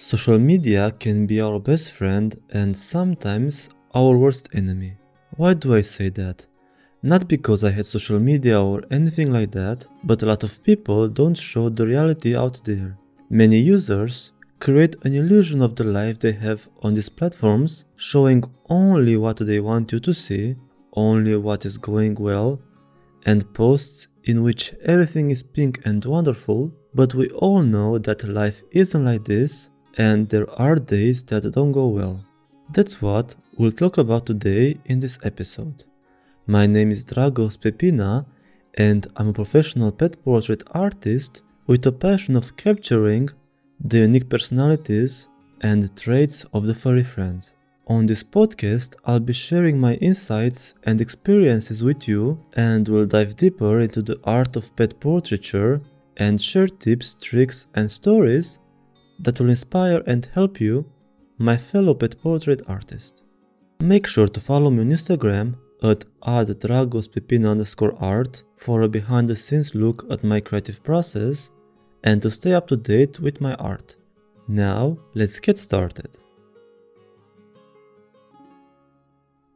Social media can be our best friend and sometimes our worst enemy. Why do I say that? Not because I hate social media or anything like that, but a lot of people don't show the reality out there. Many users create an illusion of the life they have on these platforms, showing only what they want you to see, only what is going well, and posts in which everything is pink and wonderful, but we all know that life isn't like this and there are days that don't go well. That's what we'll talk about today in this episode. My name is Dragos Pepina and I'm a professional pet portrait artist with a passion of capturing the unique personalities and traits of the furry friends. On this podcast, I'll be sharing my insights and experiences with you and we'll dive deeper into the art of pet portraiture and share tips, tricks, and stories that will inspire and help you, my fellow pet portrait artist. Make sure to follow me on Instagram at @dragospepina underscore art for a behind the scenes look at my creative process and to stay up to date with my art. Now, let's get started.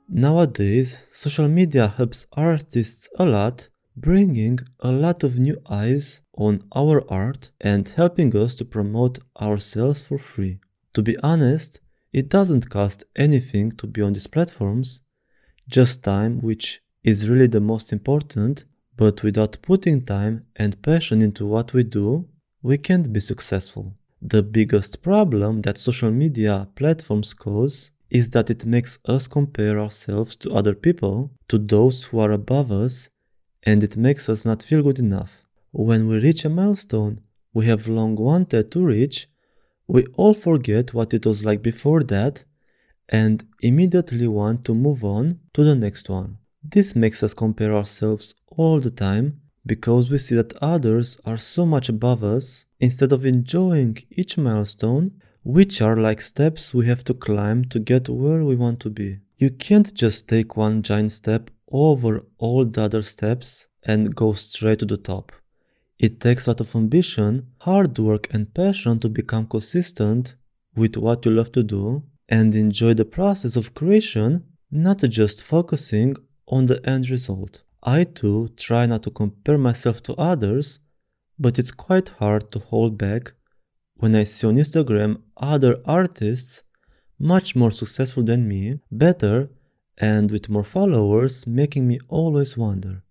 Nowadays, social media helps artists a lot bringing a lot of new eyes on our art and helping us to promote ourselves for free. To be honest, it doesn't cost anything to be on these platforms, just time, which is really the most important, but without putting time and passion into what we do, we can't be successful. The biggest problem that social media platforms cause is that it makes us compare ourselves to other people, to those who are above us, and it makes us not feel good enough. When we reach a milestone we have long wanted to reach, we all forget what it was like before that and immediately want to move on to the next one. This makes us compare ourselves all the time because we see that others are so much above us instead of enjoying each milestone, which are like steps we have to climb to get where we want to be. You can't just take one giant step over all the other steps and go straight to the top. It takes a lot of ambition, hard work, and passion to become consistent with what you love to do and enjoy the process of creation, not just focusing on the end result. I too try not to compare myself to others, but it's quite hard to hold back when I see on Instagram other artists much more successful than me, better and with more followers, making me always wonder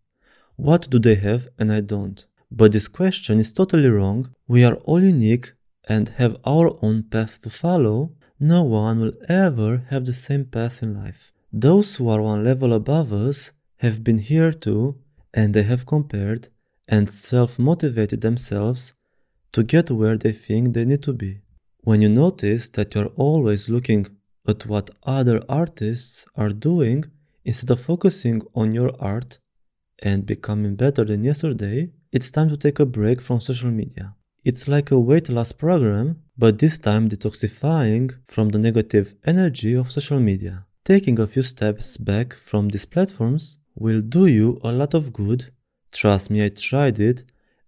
what do they have and I don't? But this question is totally wrong. We are all unique and have our own path to follow. No one will ever have the same path in life. Those who are one level above us have been here too, and they have compared and self motivated themselves to get where they think they need to be. When you notice that you're always looking at what other artists are doing instead of focusing on your art and becoming better than yesterday, it's time to take a break from social media. It's like a weight loss program, but this time detoxifying from the negative energy of social media. Taking a few steps back from these platforms will do you a lot of good. Trust me, I tried it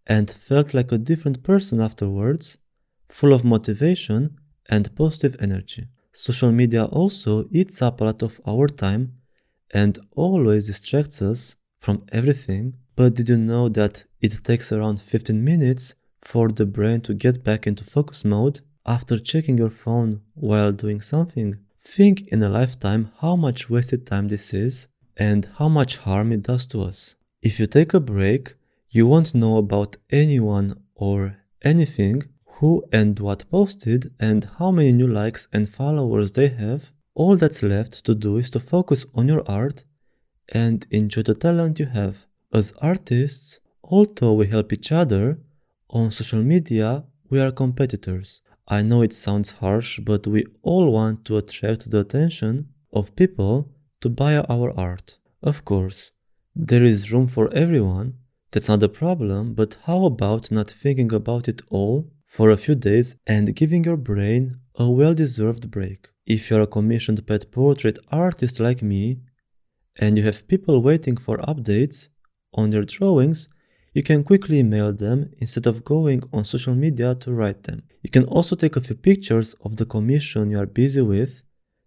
and felt like a different person afterwards, full of motivation and positive energy. Social media also eats up a lot of our time and always distracts us from everything. But did you know that it takes around 15 minutes for the brain to get back into focus mode after checking your phone while doing something? Think in a lifetime how much wasted time this is and how much harm it does to us. If you take a break, you won't know about anyone or anything who and what posted and how many new likes and followers they have, all that's left to do is to focus on your art and enjoy the talent you have. As artists, although we help each other, on social media we are competitors. I know it sounds harsh, but we all want to attract the attention of people to buy our art. Of course, there is room for everyone, that's not a problem, but how about not thinking about it all for a few days and giving your brain a well deserved break. If you're a commissioned pet portrait artist like me, and you have people waiting for updates on your drawings, you can quickly email them instead of going on social media to write them. You can also take a few pictures of the commission you are busy with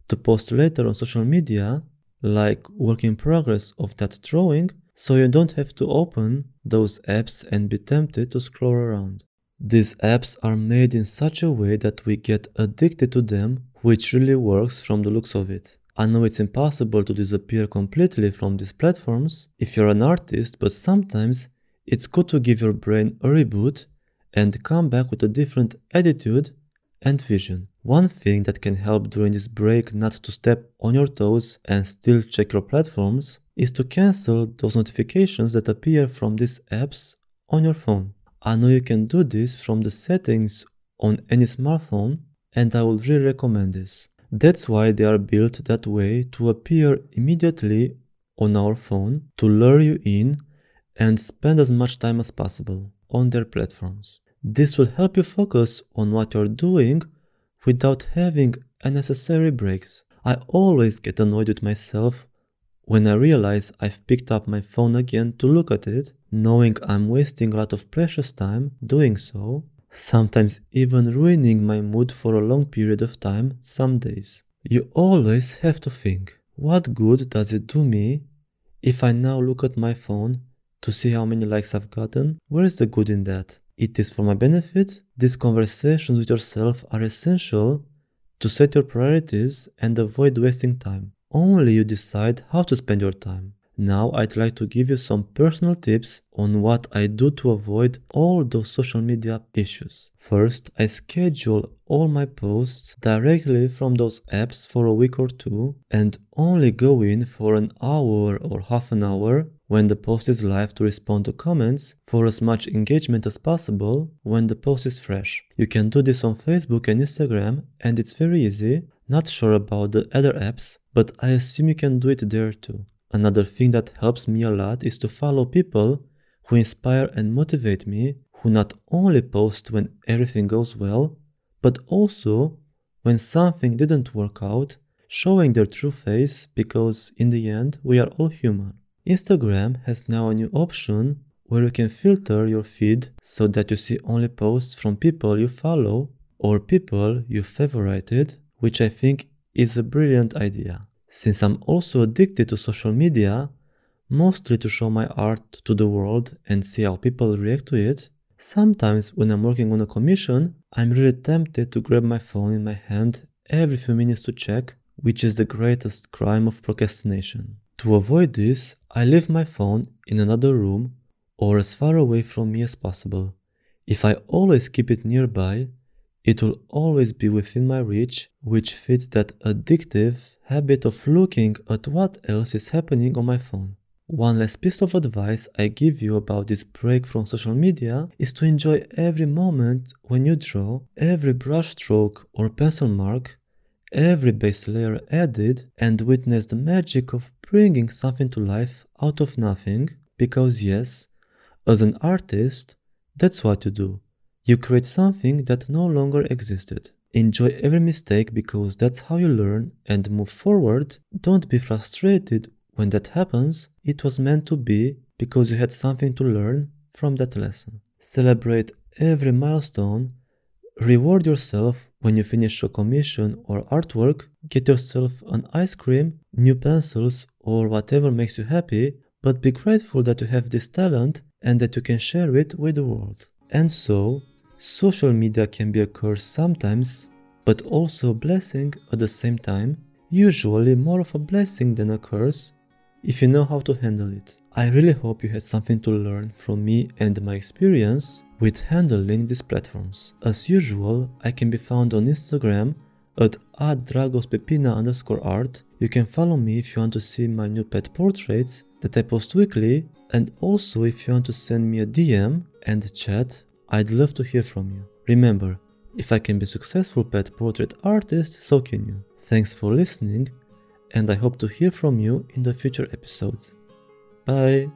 to post later on social media, like work in progress of that drawing, so you don't have to open those apps and be tempted to scroll around. These apps are made in such a way that we get addicted to them, which really works from the looks of it. I know it's impossible to disappear completely from these platforms if you're an artist, but sometimes it's good to give your brain a reboot and come back with a different attitude and vision. One thing that can help during this break not to step on your toes and still check your platforms is to cancel those notifications that appear from these apps on your phone. I know you can do this from the settings on any smartphone and I would really recommend this. That's why they are built that way to appear immediately on our phone to lure you in and spend as much time as possible on their platforms. This will help you focus on what you're doing without having unnecessary breaks. I always get annoyed with myself when I realize I've picked up my phone again to look at it, knowing I'm wasting a lot of precious time doing so, sometimes even ruining my mood for a long period of time some days. You always have to think, what good does it do me if I now look at my phone to see how many likes I've gotten? Where is the good in that? It is for my benefit. These conversations with yourself are essential to set your priorities and avoid wasting time. Only you decide how to spend your time. Now I'd like to give you some personal tips on what I do to avoid all those social media issues. First, I schedule all my posts directly from those apps for a week or two and only go in for an hour or half an hour when the post is live to respond to comments for as much engagement as possible when the post is fresh. You can do this on Facebook and Instagram and it's very easy. Not sure about the other apps, but I assume you can do it there too. Another thing that helps me a lot is to follow people who inspire and motivate me, who not only post when everything goes well, but also when something didn't work out, showing their true face because in the end we are all human. Instagram has now a new option where you can filter your feed so that you see only posts from people you follow or people you favorited, which I think is a brilliant idea. Since I'm also addicted to social media, mostly to show my art to the world and see how people react to it, sometimes when I'm working on a commission, I'm really tempted to grab my phone in my hand every few minutes to check, which is the greatest crime of procrastination. To avoid this, I leave my phone in another room or as far away from me as possible. If I always keep it nearby, it will always be within my reach, which fits that addictive habit of looking at what else is happening on my phone. One last piece of advice I give you about this break from social media is to enjoy every moment when you draw, every brush stroke or pencil mark, every base layer added, and witness the magic of bringing something to life out of nothing, because yes, as an artist, that's what you do. You create something that no longer existed. Enjoy every mistake because that's how you learn and move forward. Don't be frustrated when that happens. It was meant to be because you had something to learn from that lesson. Celebrate every milestone. Reward yourself when you finish a commission or artwork. Get yourself an ice cream, new pencils, or whatever makes you happy, but be grateful that you have this talent and that you can share it with the world. And so, Social media can be a curse sometimes, but also a blessing at the same time, usually more of a blessing than a curse if you know how to handle it. I really hope you had something to learn from me and my experience with handling these platforms. As usual, I can be found on Instagram at @dragospepina underscore art. You can follow me if you want to see my new pet portraits that I post weekly, and also if you want to send me a DM and chat I'd love to hear from you. Remember, if I can be successful pet portrait artist, so can you. Thanks for listening, and I hope to hear from you in the future episodes. Bye!